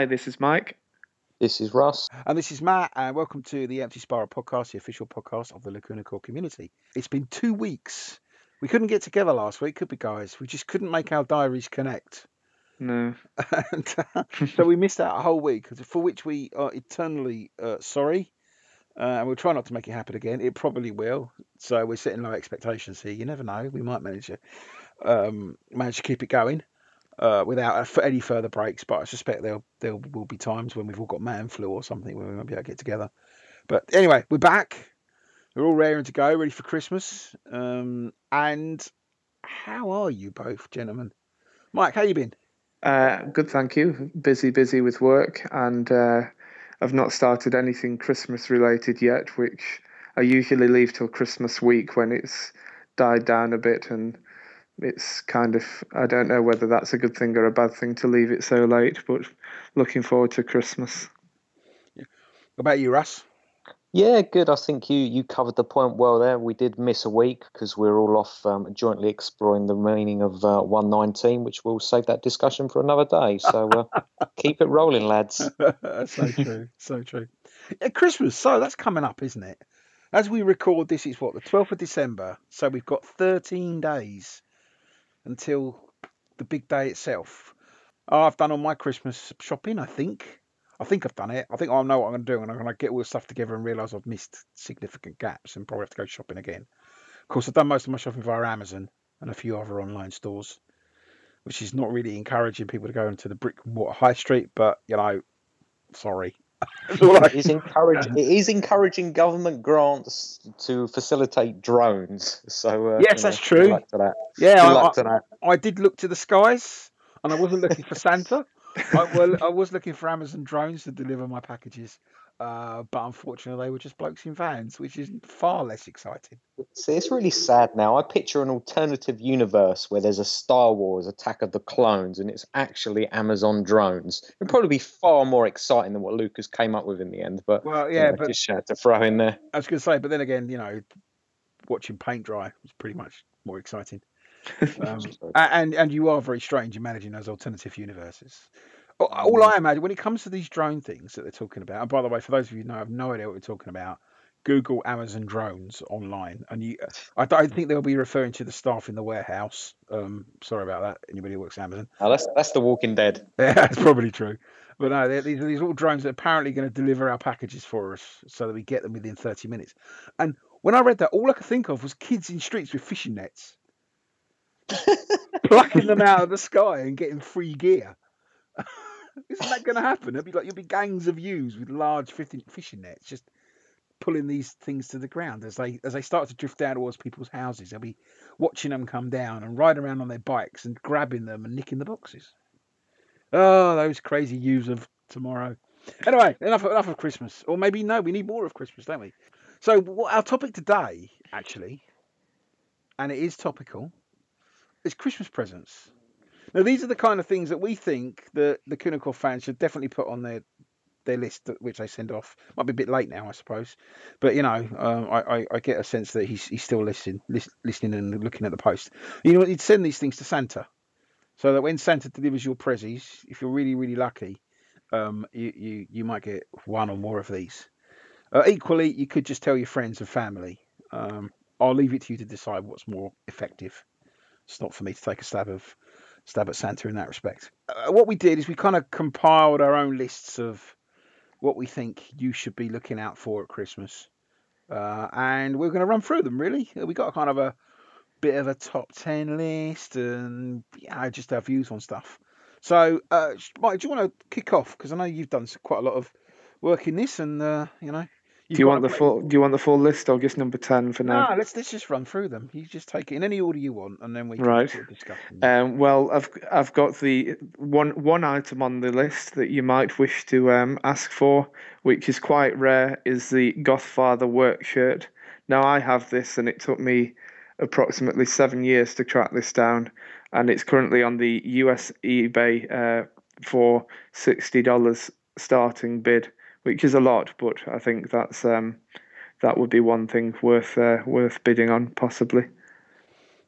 Hi, this is Mike. This is Russ. And this is Matt, and welcome to the Empty Spiral podcast, the official podcast of the Lacuna Coil community. It's been two weeks. We couldn't get together last week, could we, guys? We just couldn't make our diaries connect. No. and, uh, so we missed out a whole week, for which we are eternally uh, sorry. Uh, and we'll try not to make it happen again. It probably will. So we're setting low expectations here. You never know. We might manage to um, manage to keep it going uh, without any further breaks. But I suspect there there will be times when we've all got man flu or something where we won't be able to get together. But anyway, we're back. We're all raring to go, ready for Christmas. Um, and how are you both, gentlemen? Mike, how you been? Uh, good, thank you. Busy, busy with work, and uh, I've not started anything Christmas related yet, which I usually leave till Christmas week when it's died down a bit and it's kind of I don't know whether that's a good thing or a bad thing to leave it so late, but looking forward to Christmas. Yeah. What about you, Russ? Yeah, good. I think you you covered the point well there. We did miss a week because we are all off um, jointly exploring the meaning of uh, 119, which we'll save that discussion for another day. So uh, keep it rolling, lads. so true, so true. Yeah, Christmas, so that's coming up, isn't it? As we record this, it's what the 12th of December, so we've got 13 days until the big day itself. Oh, I've done all my Christmas shopping, I think. I think I've done it. I think I know what I'm going to do, and I'm going to get all the stuff together and realise I've missed significant gaps and probably have to go shopping again. Of course, I've done most of my shopping via Amazon and a few other online stores, which is not really encouraging people to go into the brick and mortar high street. But you know, sorry, it is encouraging. It is encouraging government grants to facilitate drones. So uh, yes, that's true. That. Yeah, I, I, did look to the skies, and I wasn't looking for Santa. I, well, I was looking for Amazon drones to deliver my packages. Uh, but unfortunately, they were just blokes in vans, which is far less exciting. See, it's really sad now. I picture an alternative universe where there's a Star Wars Attack of the Clones and it's actually Amazon drones. It'd probably be far more exciting than what Lucas came up with in the end. But well, yeah, you know, but just had to throw in there. I was going to say, but then again, you know, watching paint dry was pretty much more exciting. Um, and and you are very strange in managing those alternative universes. All I imagine when it comes to these drone things that they're talking about, and by the way, for those of you who know, have no idea what we're talking about, Google Amazon drones online, and you, I don't think they'll be referring to the staff in the warehouse. Um, sorry about that. Anybody who works at Amazon? Oh, that's that's the Walking Dead. Yeah, that's probably true. But no, these are these little drones that are apparently going to deliver our packages for us, so that we get them within 30 minutes. And when I read that, all I could think of was kids in streets with fishing nets, plucking them out of the sky and getting free gear. Isn't that going to happen? It'll be like you'll be gangs of yous with large fishing nets, just pulling these things to the ground as they as they start to drift down towards people's houses. They'll be watching them come down and ride around on their bikes and grabbing them and nicking the boxes. Oh, those crazy yous of tomorrow. Anyway, enough enough of Christmas, or maybe no, we need more of Christmas, don't we? So our topic today, actually, and it is topical, is Christmas presents. Now, these are the kind of things that we think that the Lacuna Coil fans should definitely put on their their list, which they send off. Might be a bit late now, I suppose, but you know, um, I, I, I, get a sense that he's he's still listening, listening and looking at the post. You know, he'd send these things to Santa, so that when Santa delivers your prezzies, if you're really really lucky, um, you, you you might get one or more of these. Uh, equally, you could just tell your friends and family. Um, I'll leave it to you to decide what's more effective. It's not for me to take a stab of stab at Santa in that respect. Uh, what we did is we kind of compiled our own lists of what we think you should be looking out for at Christmas, uh, and we're going to run through them. Really, we got kind of a bit of a top ten list, and yeah, just our views on stuff. So, uh, Mike, do you want to kick off? Because I know you've done quite a lot of work in this, and uh, you know do you want the full? Do you want the full list or just number ten for now? No, let's let's just run through them. You just take it in any order you want, and then we can right. discuss. Um, well, I've I've got the one one item on the list that you might wish to um, ask for, which is quite rare, is the Gothfather work shirt. Now I have this, and it took me approximately seven years to track this down, and it's currently on the US eBay uh, for sixty dollars starting bid which is a lot, but I think that's um, that would be one thing worth uh, worth bidding on, possibly.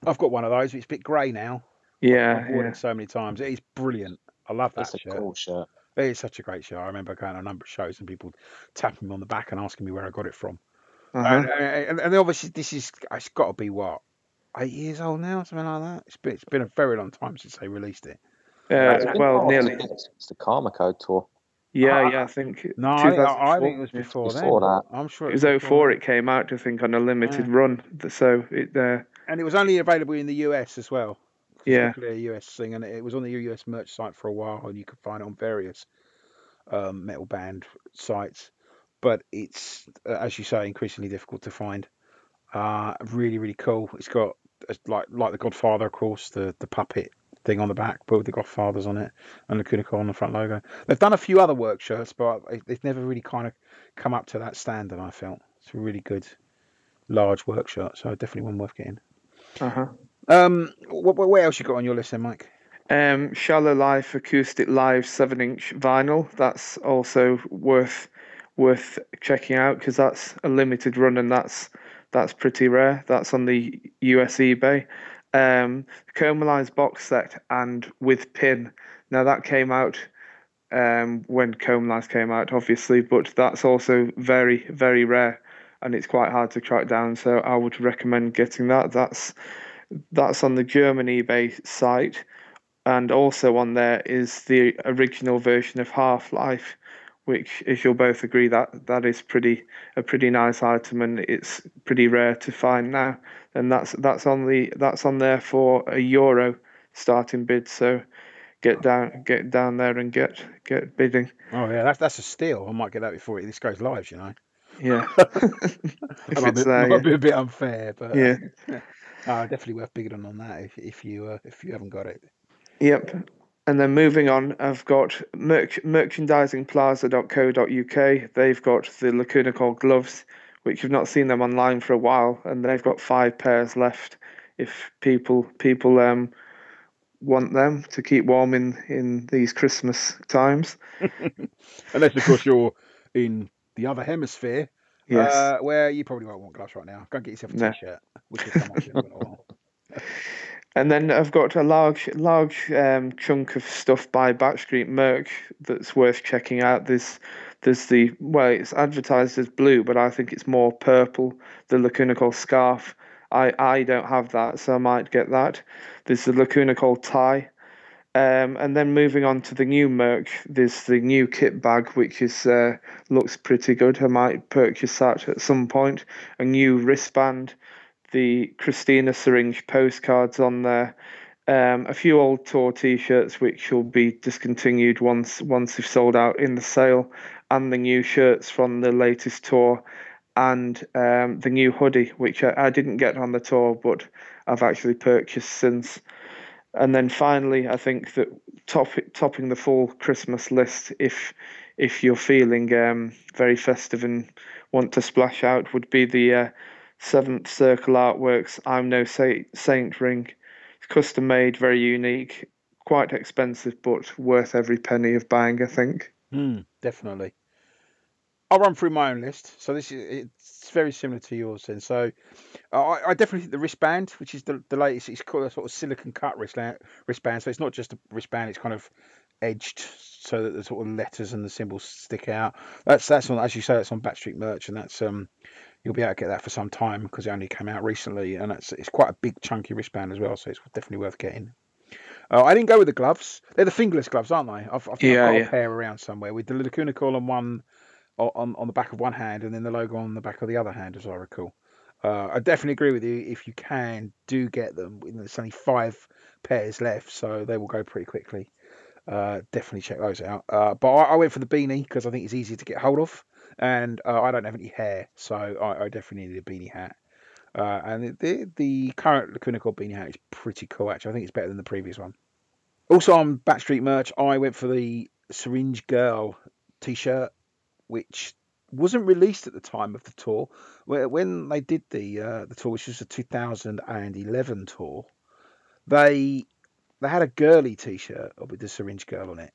I've got one of those. It's a bit grey now. Yeah, I've worn yeah. it so many times. It is brilliant. I love that it's shirt. a cool shirt. It's such a great show. I remember going to a number of shows and people tapping me on the back and asking me where I got it from. Uh-huh. And, and, and obviously, this is it's got to be what eight years old now, something like that. It's been it's been a very long time since they released it. Uh, well, nearly. It's the Karma Code tour. Yeah, Uh, yeah. I think No, I think, I think it was yeah. before then. Before that. I'm sure It was before 04 it came out, I think, on a limited Yeah. run. So it, uh, and it was only available in the US as well. Yeah. strictly a US thing, and it was on the US merch site for a while, and you could find it on various um, metal band sites. But it's, uh, as you say, increasingly difficult to find. Uh, really, really cool. It's got uh, like like the Godfather, of course, the the puppet thing on the back, but with the Godfathers on it, and the Lacuna Coil on the front logo. They've done a few other work shirts, but they've never really kind of come up to that standard. I felt it's a really good large work shirt, so definitely one worth getting. uh-huh. Um, what, what, what else you got on your list then, Mike? Um, Shallow Life Acoustic Live 7 inch vinyl. That's also worth worth checking out because that's a limited run and that's that's pretty rare. That's on the US eBay. Um, box set and with pin. Now that came out um, when Comalies came out, obviously, but that's also very very rare and it's quite hard to track down. So I would recommend getting that. That's that's on the German eBay site and also on there is the original version of Halflife, which, as you'll both agree, that that is pretty a pretty nice item, and it's pretty rare to find now. And that's that's on the that's on there for a euro starting bid. So get down get down there and get get bidding. Oh yeah, that's that's a steal. I might get that before this goes live. You know, Yeah, that might, be, there. might Yeah. be a bit unfair, but uh, yeah. uh, definitely worth bidding on that if if you uh, if you haven't got it. Yep. And then moving on, I've got merch- merchandisingplaza.co.uk. They've got the Lacuna Coil gloves, which you've not seen them online for a while, and they've got five pairs left. If people people um want them to keep warm in in these Christmas times, Unless of course you're in the other hemisphere, yes. uh, where you probably won't want gloves right now. Go and get yourself a No. t-shirt, which will come up in a little. And then I've got a large, large um, chunk of stuff by Backstreet merch that's worth checking out. There's, there's the well, it's advertised as blue, but I think it's more purple. The Lacuna scarf. I, I don't have that, so I might get that. There's the Lacuna Coil tie. Um, and then moving on to the new merch, there's the new kit bag, which is uh, looks pretty good. I might purchase that at some point. A new wristband, the Cristina syringe postcards on there, um, a few old tour T-shirts which will be discontinued once once they've sold out in the sale, and the new shirts from the latest tour, and um, the new hoodie which I, I didn't get on the tour but I've actually purchased since. And then finally, I think that top, topping the full Christmas list, if if you're feeling um, very festive and want to splash out, would be the uh, Seventh Circle Artworks I'm No Saint, ring. It's custom made, very unique, quite expensive, but worth every penny of buying, I think. Hmm, definitely. I'll run through my own list. So this is it's very similar to yours then. So uh, I, I definitely think the wristband, which is the, the latest, it's called a sort of silicon cut wristband. Wristband. So it's not just a wristband; it's kind of edged so that the sort of letters and the symbols stick out. That's that's on, as you say, that's on Backstreet merch, and that's um you'll be able to get that for some time because it only came out recently, and it's it's quite a big chunky wristband as well. So it's definitely worth getting. Uh, I didn't go with the gloves. They're the fingerless gloves, aren't they? I've, I've, Yeah, I've got yeah. a pair around somewhere with the Lacuna Coil on one on on the back of one hand, and then the logo on the back of the other hand, as I recall. Uh, I definitely agree with you. If you can, do get them. There's only five pairs left, so they will go pretty quickly. Uh, definitely check those out. Uh, but I, I went for the beanie because I think it's easier to get hold of, and uh, I don't have any hair, so I, I definitely need a beanie hat. Uh, and the the current Lacuna Coil beanie hat is pretty cool. Actually, I think it's better than the previous one. Also on Backstreet merch, I went for the Syringe Girl T-shirt, which wasn't released at the time of the tour. When they did the uh, the tour, which was the 2011 tour, they they had a girly T-shirt with the Syringe Girl on it,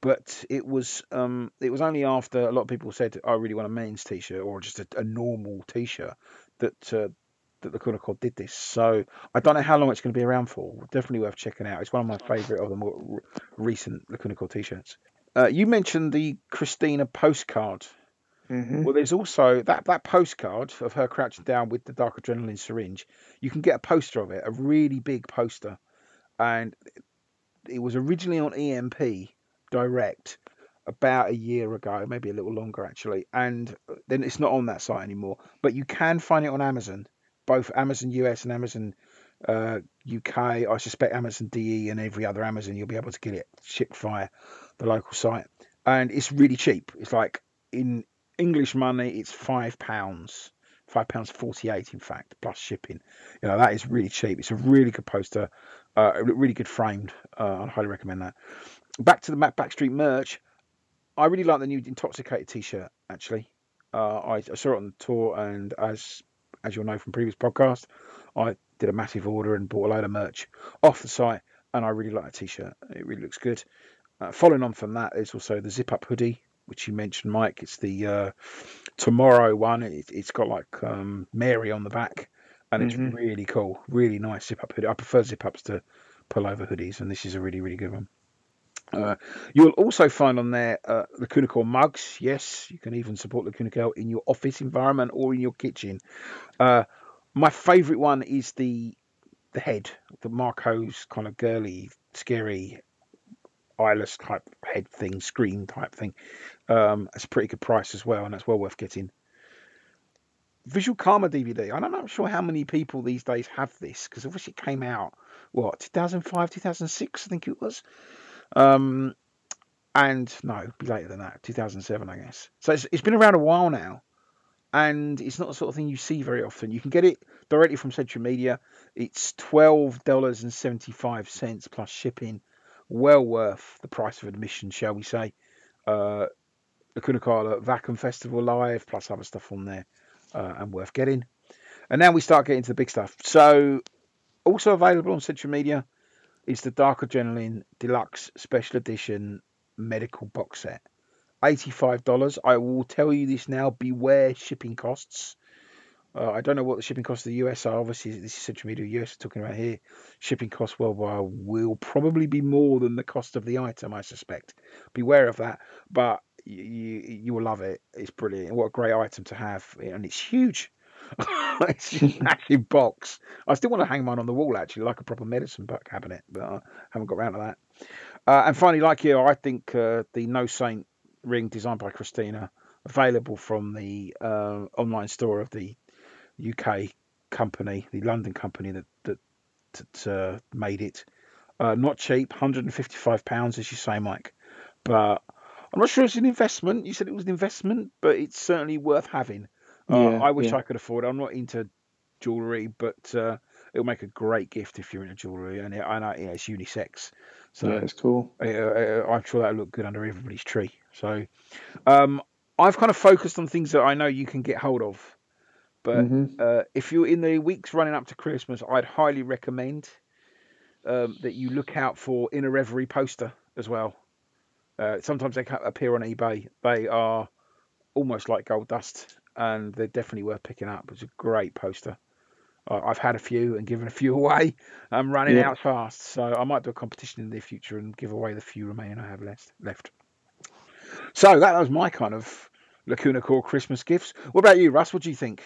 but it was um it was only after a lot of people said I really want a men's T-shirt or just a, a normal T-shirt that. Uh, that the Coil did this, so I don't know how long it's going to be around for. Definitely worth checking out. It's one of my favourite of the more recent Lacuna Coil t-shirts. Uh, you mentioned the Cristina postcard. hmm Well, there's also that that postcard of her crouching down with the dark adrenaline syringe. You can get a poster of it, a really big poster, and it was originally on EMP Direct about a year ago, maybe a little longer actually, and then it's not on that site anymore. But you can find it on Amazon, both Amazon US and Amazon uh, UK. I suspect Amazon DE and every other Amazon you'll be able to get it shipped via the local site, and it's really cheap. It's like in English money, it's five pounds, five pounds forty-eight, in fact, plus shipping. You know that is really cheap. It's a really good poster, uh, really good framed. Uh, I highly recommend that. Back to the Mac Backstreet merch. I really like the new Intoxicated T-shirt. Actually, uh, I, I saw it on the tour, and as as you'll know from previous podcasts, I did a massive order and bought a load of merch off the site, and I really like the T-shirt. It really looks good. Uh, following on from that, there's also the zip-up hoodie, which you mentioned, Mike. It's the uh, tomorrow one. It, it's got like um, Mary on the back, and it's Mhm. really cool, really nice zip-up hoodie. I prefer zip-ups to pullover hoodies, and this is a really, really good one. Uh, you'll also find on there uh, Lacuna Coil mugs. Yes, you can even support the Coil in your office environment or in your kitchen. Uh, my favourite one is the the head, the Marco's kind of girly, scary, eyeless type head thing, screen type thing. Um, it's a pretty good price as well, and that's well worth getting. Visual Karma DVD. I'm not sure how many people these days have this because obviously it came out what 2005, 2006, I think it was. Um, and no, be later than that, 2007, I guess. So it's, it's been around a while now, and it's not the sort of thing you see very often. You can get it directly from Century Media. It's twelve dollars and seventy-five cents plus shipping. Well worth the price of admission, shall we say? Uh, the Kunakala Wacken Festival live, plus other stuff on there, uh, and worth getting. And now we start getting to the big stuff. So, also available on Century Media is the Dark Adrenaline Deluxe Special Edition Medical Box Set. $85. I will tell you this now beware shipping costs. Uh, I don't know what the shipping costs of the US are. Obviously, this is Century Media US talking about here. Shipping costs worldwide will probably be more than the cost of the item, I suspect. Beware of that. But you, you, will love it. It's brilliant. What a great item to have. And it's huge. it's a massive box. I still want to hang mine on the wall, actually, like a proper medicine book cabinet, but I haven't got around to that. Uh, and finally, like you, I think uh, the No Saint ring designed by Cristina, available from the uh, online store of the UK company, the London company that that, that uh, made it. Uh, not cheap, 155 pounds, as you say, Mike. But I'm not sure it's an investment. You said it was an investment, but it's certainly worth having. Uh, Yeah, I wish yeah. I could afford it. I'm not into jewellery, but uh, it'll make a great gift if you're into jewellery, and it, I know yeah, it's unisex. So yeah, it's cool. uh, uh, I'm sure that'll look good under everybody's tree. So, um, I've kind of focused on things that I know you can get hold of. But hmm uh, if you're in the weeks running up to Christmas, I'd highly recommend um, that you look out for In a Reverie poster as well. Uh, sometimes they appear on eBay. They are almost like gold dust, and they're definitely worth picking up. It's a great poster. I- I've had a few and given a few away. I'm running Yeah. out fast, so I might do a competition in the future and give away the few remaining I have left. Left. So that was my kind of Lacuna Coil Christmas gifts. What about you, Russ? What do you think?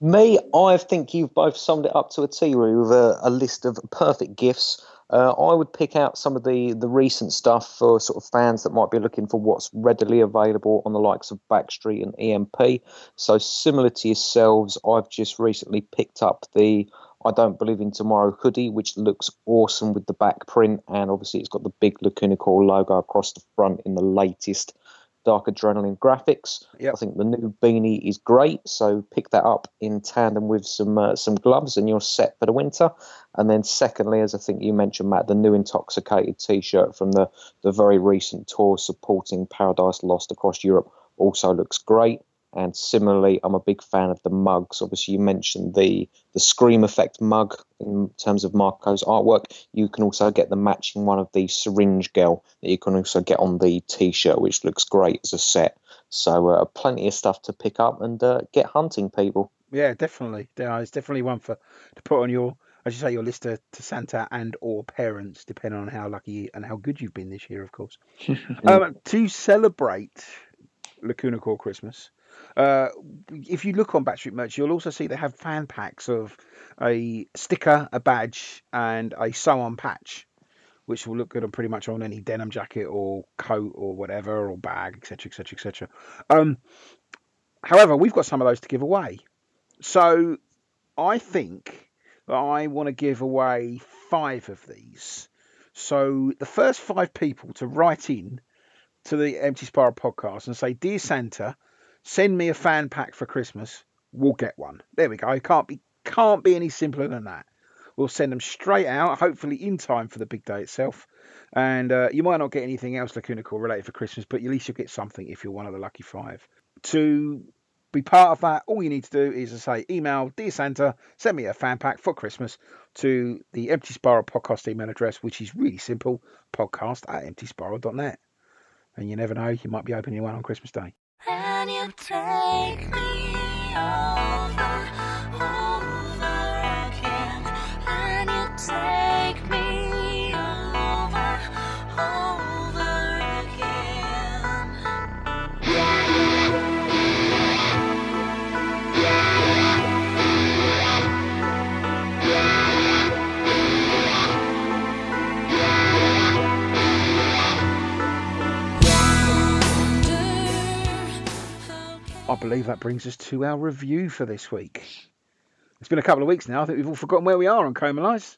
Me, I think you've both summed it up to a T, really, with a, a list of perfect gifts. Uh, I would pick out some of the, the recent stuff for sort of fans that might be looking for what's readily available on the likes of Backstreet and EMP. So, similar to yourselves, I've just recently picked up the I Don't Believe in Tomorrow hoodie, which looks awesome with the back print, and obviously it's got the big Lacuna Coil logo across the front in the latest Dark Adrenaline graphics. Yep. I think the new beanie is great, so pick that up in tandem with some uh, some gloves, and you're set for the winter. And then, secondly, as I think you mentioned, Matt, the new intoxicated T-shirt from the the very recent tour supporting Paradise Lost across Europe also looks great. And similarly, I'm a big fan of the mugs. Obviously, you mentioned the the Scream Effect mug in terms of Marco's artwork. You can also get the matching one of the syringe girl that you can also get on the T-shirt, which looks great as a set. So, uh, plenty of stuff to pick up and uh, get hunting, people. Yeah, definitely. Yeah, it's definitely one for to put on your as you say, your list to, to Santa and or parents, depending on how lucky and how good you've been this year, of course. um, to celebrate Lacuna Coil Christmas, uh, if you look on Backstreet Merch, you'll also see they have fan packs of a sticker, a badge, and a sew on patch, which will look good on pretty much on any denim jacket or coat or whatever, or bag, etc., etc., etc. However, we've got some of those to give away. So I think that I want to give away five of these. So the first five people to write in to the Empty Spiral podcast and say, Dear Santa, send me a fan pack for Christmas, we'll get one. There we go. Can't be can't be any simpler than that. We'll send them straight out, hopefully in time for the big day itself. And uh, you might not get anything else Lacuna Coil related for Christmas, but at least you'll get something if you're one of the lucky five. To be part of that, all you need to do is to say, email Dear Santa, send me a fan pack for Christmas to the Empty Spiral podcast email address, which is really simple podcast at emptyspiral.net. And you never know, you might be opening one on Christmas Day. And you take me over believe that brings us to our review for this week. It's been a couple of weeks now. I think we've all forgotten where we are on Comalies.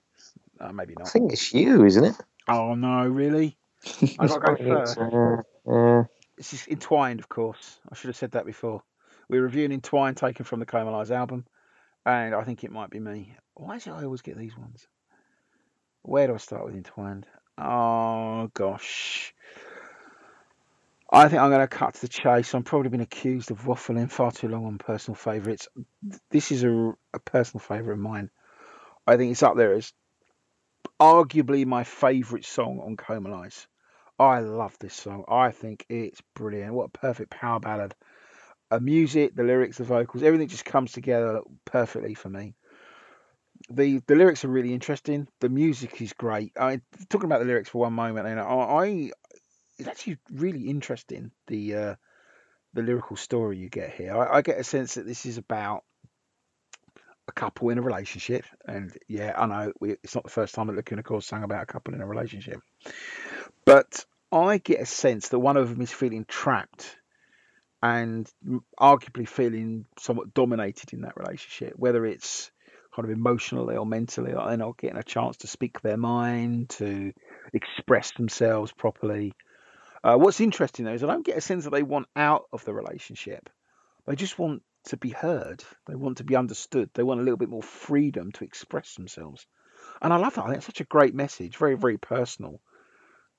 Uh, maybe not. I think it's you, isn't it? Oh no, really? I got to go It's, first. uh, uh, This is Entwined, of course. I should have said that before. We're reviewing Entwined, taken from the Comalies album, and I think it might be me. Why is it I always get these ones? Where do I start with Entwined? Oh gosh. I think I'm going to cut to the chase. I'm probably been accused of waffling far too long on personal favourites. This is a, a personal favourite of mine. I think it's up there as arguably my favourite song on Comalies. I love this song. I think it's brilliant. What a perfect power ballad. The music, the lyrics, the vocals, everything just comes together perfectly for me. The the lyrics are really interesting. The music is great. I talking about the lyrics for one moment, and I, I it's actually really interesting the uh, the lyrical story you get here. I, I get a sense that this is about a couple in a relationship, and yeah, I know we, it's not the first time that Lacuna Coil sang about a couple in a relationship, but I get a sense that one of them is feeling trapped and arguably feeling somewhat dominated in that relationship, whether it's kind of emotionally or mentally, or they're not getting a chance to speak their mind, to express themselves properly. Uh, what's interesting though is I don't get a sense that they want out of the relationship. They just want to be heard. They want to be understood. They want a little bit more freedom to express themselves. And I love that. I think it's such a great message, very, very personal.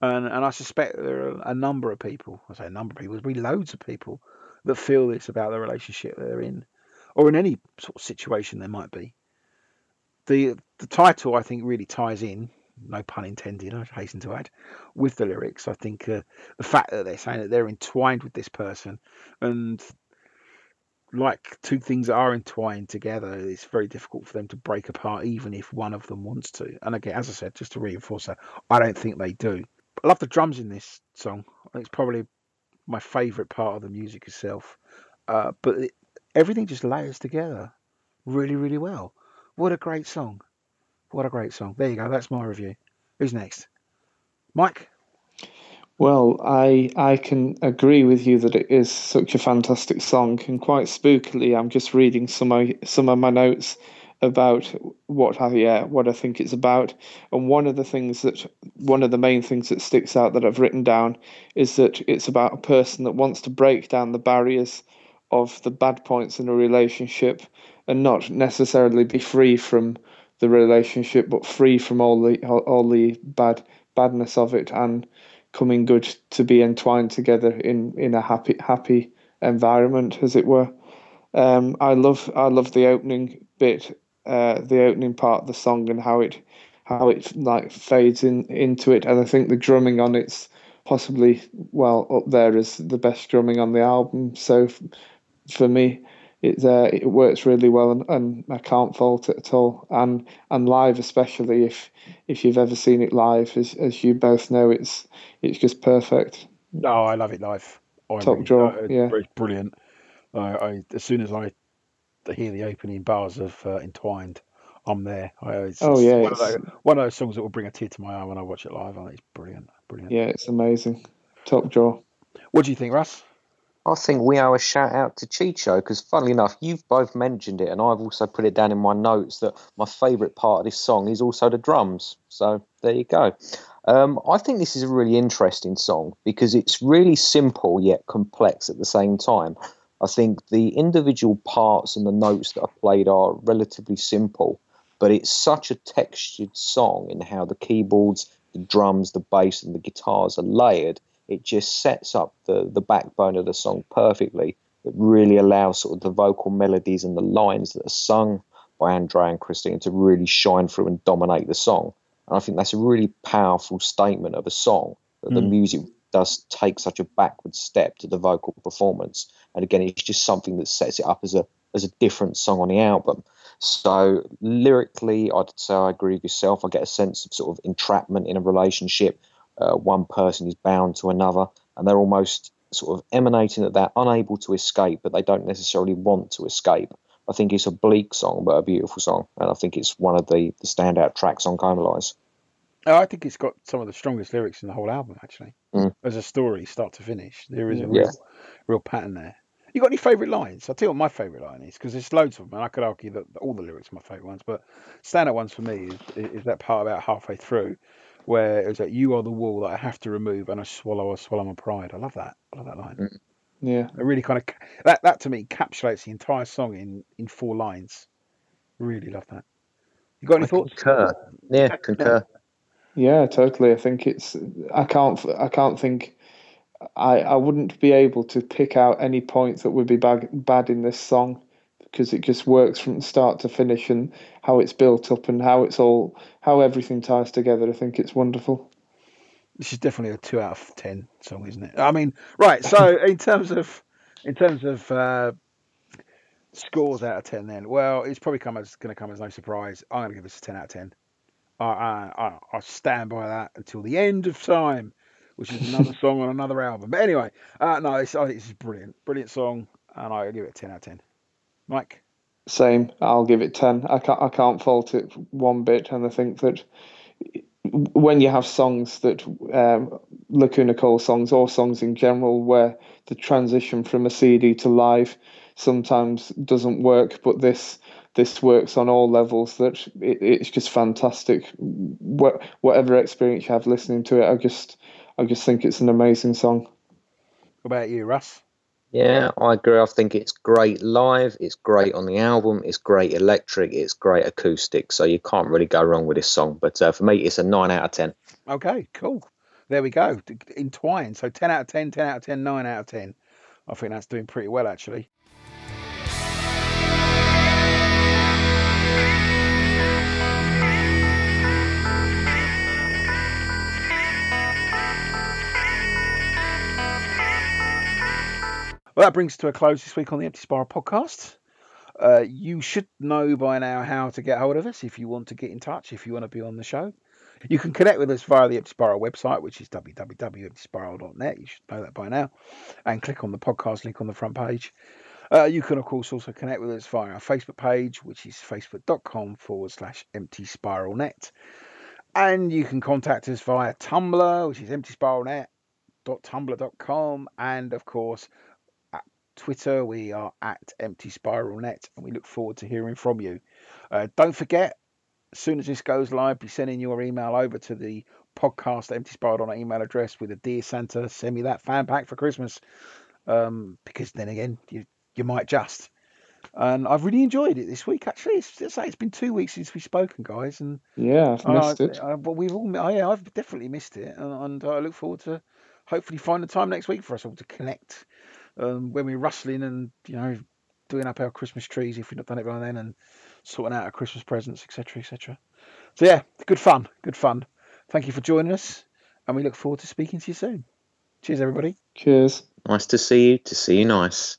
And and I suspect there are a number of people, I say a number of people, there's loads of people that feel this about the relationship they're in, or in any sort of situation there might be. The the title I think really ties in, no pun intended, I hasten to add, with the lyrics. I think uh, the fact that they're saying that they're entwined with this person and like two things are entwined together, it's very difficult for them to break apart, even if one of them wants to. And again, as I said, just to reinforce that, I don't think they do. I love the drums in this song. It's probably my favourite part of the music itself. Uh, but it, everything just layers together really, really well. What a great song. What a great song. There you go. That's my review. Who's next? Mike? Well, I I can agree with you that it is such a fantastic song, and quite spookily, I'm just reading some of some of my notes about what I yeah what I think it's about, and one of the things that one of the main things that sticks out that I've written down is that it's about a person that wants to break down the barriers of the bad points in a relationship, and not necessarily be free from the relationship, but free from all the all, the bad badness of it and coming good to be entwined together in in a happy happy environment as it were. Um i love i love the opening bit uh the opening part of the song and how it how it like fades in into it. And i think the drumming on it's possibly well up there as the best drumming on the album. So f- for me It uh, it works really well, and, and I can't fault it at all. And and live, especially if if you've ever seen it live, as as you both know, it's it's just perfect. No, I love it live. Top draw, uh, yeah. brilliant. I, I as soon as I hear the opening bars of uh, Entwined, I'm there. I, it's, Oh, yeah, one of, those, one of those songs that will bring a tear to my eye when I watch it live. I think It's brilliant, brilliant. Yeah, it's amazing. Top draw. What do you think, Russ? I think we owe a shout out to Chicho because, funnily enough, you've both mentioned it, and I've also put it down in my notes that my favourite part of this song is also the drums. So there you go. Um, I think this is a really interesting song because it's really simple yet complex at the same time. I think the individual parts and the notes that are played are relatively simple, but it's such a textured song in how the keyboards, the drums, the bass, and the guitars are layered it just sets up the, the backbone of the song perfectly. It really allows sort of the vocal melodies and the lines that are sung by Andre and Christine to really shine through and dominate the song. And I think that's a really powerful statement of a song that the Mm. music does take such a backward step to the vocal performance. And again, it's just something that sets it up as a as a different song on the album. So lyrically, I'd say I agree with yourself. I get a sense of sort of entrapment in a relationship uh, one person is bound to another, and they're almost sort of emanating that they're unable to escape, but they don't necessarily want to escape. I think it's a bleak song, but a beautiful song, and I think it's one of the, the standout tracks on Comalies. Oh, I think it's got some of the strongest lyrics in the whole album, actually. Mm. As a story, start to finish, there is a Yeah. real, real pattern there. You got any favourite lines? I'll tell you what my favourite line is because there's loads of them, and I could argue that all the lyrics are my favourite ones. But standout ones for me is, is that part about halfway through, where it was like, "You are the wall that I have to remove, and I swallow, I swallow my pride." I love that. I love that line. Mm. Yeah, It really kind of that that to me encapsulates the entire song in in four lines. Really love that. You got any I thoughts? concur. Yeah, concur. yeah, totally. I think it's. I can't. I can't think. I I wouldn't be able to pick out any points that would be bad bad in this song because it just works from start to finish and how it's built up and how it's all how everything ties together. I think it's wonderful. This is definitely a two out of ten song, isn't it? I mean, right. So in terms of in terms of uh, scores out of ten, then well, it's probably come as going to come as no surprise. I'm going to give this a ten out of ten. I, I I stand by that until the end of time, which is another song on another album. But anyway, uh, no, it's, I think this is brilliant, brilliant song, and I give it a ten out of ten. Mike, Same. I'll give it ten. I can't. I can't fault it one bit, and I think that when you have songs that um, Lacuna Coil songs or songs in general, where the transition from a CD to live sometimes doesn't work, but this this works on all levels. That it, it's just fantastic. What, whatever experience you have listening to it, I just I just think it's an amazing song. what about you, Russ? Yeah, I agree. I think it's great live. It's great on the album. It's great electric. It's great acoustic. So you can't really go wrong with this song. But uh, for me, it's a nine out of ten. Okay, cool. There we go. Entwined. So 10 out of 10, 10 out of 10, 9 out of 10. I think that's doing pretty well, actually. Well, that brings us to a close this week on the Empty Spiral podcast. Uh, you should know by now how to get hold of us if you want to get in touch, if you want to be on the show. You can connect with us via the Empty Spiral website, which is www.emptyspiral.net. You should know that by now. And click on the podcast link on the front page. Uh, you can, of course, also connect with us via our Facebook page, which is facebook.com forward slash empty spiral net. And you can contact us via Tumblr, which is emptyspiralnet.tumblr.com. And, of course, Twitter, we are at empty spiral net. And we look forward to hearing from you. Uh, don't forget, as soon as this goes live, be sending your email over to the podcast empty spiral on email address with a dear Santa, send me that fan pack for Christmas. Um, because then again, you you might just. And I've really enjoyed it this week. Actually, it's, it's, it's been two weeks since we've spoken, guys, and Yeah, I've missed uh, it. uh, but we've all, I, yeah, I've definitely missed it, and, and I look forward to hopefully finding the time next week for us all to connect um, when we're rustling and you know doing up our Christmas trees if we've not done it by then, and sorting out our Christmas presents, etc., etc. So yeah, good fun, good fun. Thank you for joining us, and we look forward to speaking to you soon. Cheers, everybody. Cheers. Nice to see you. To see you nice.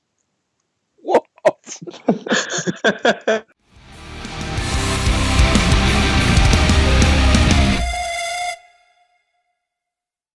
What? not.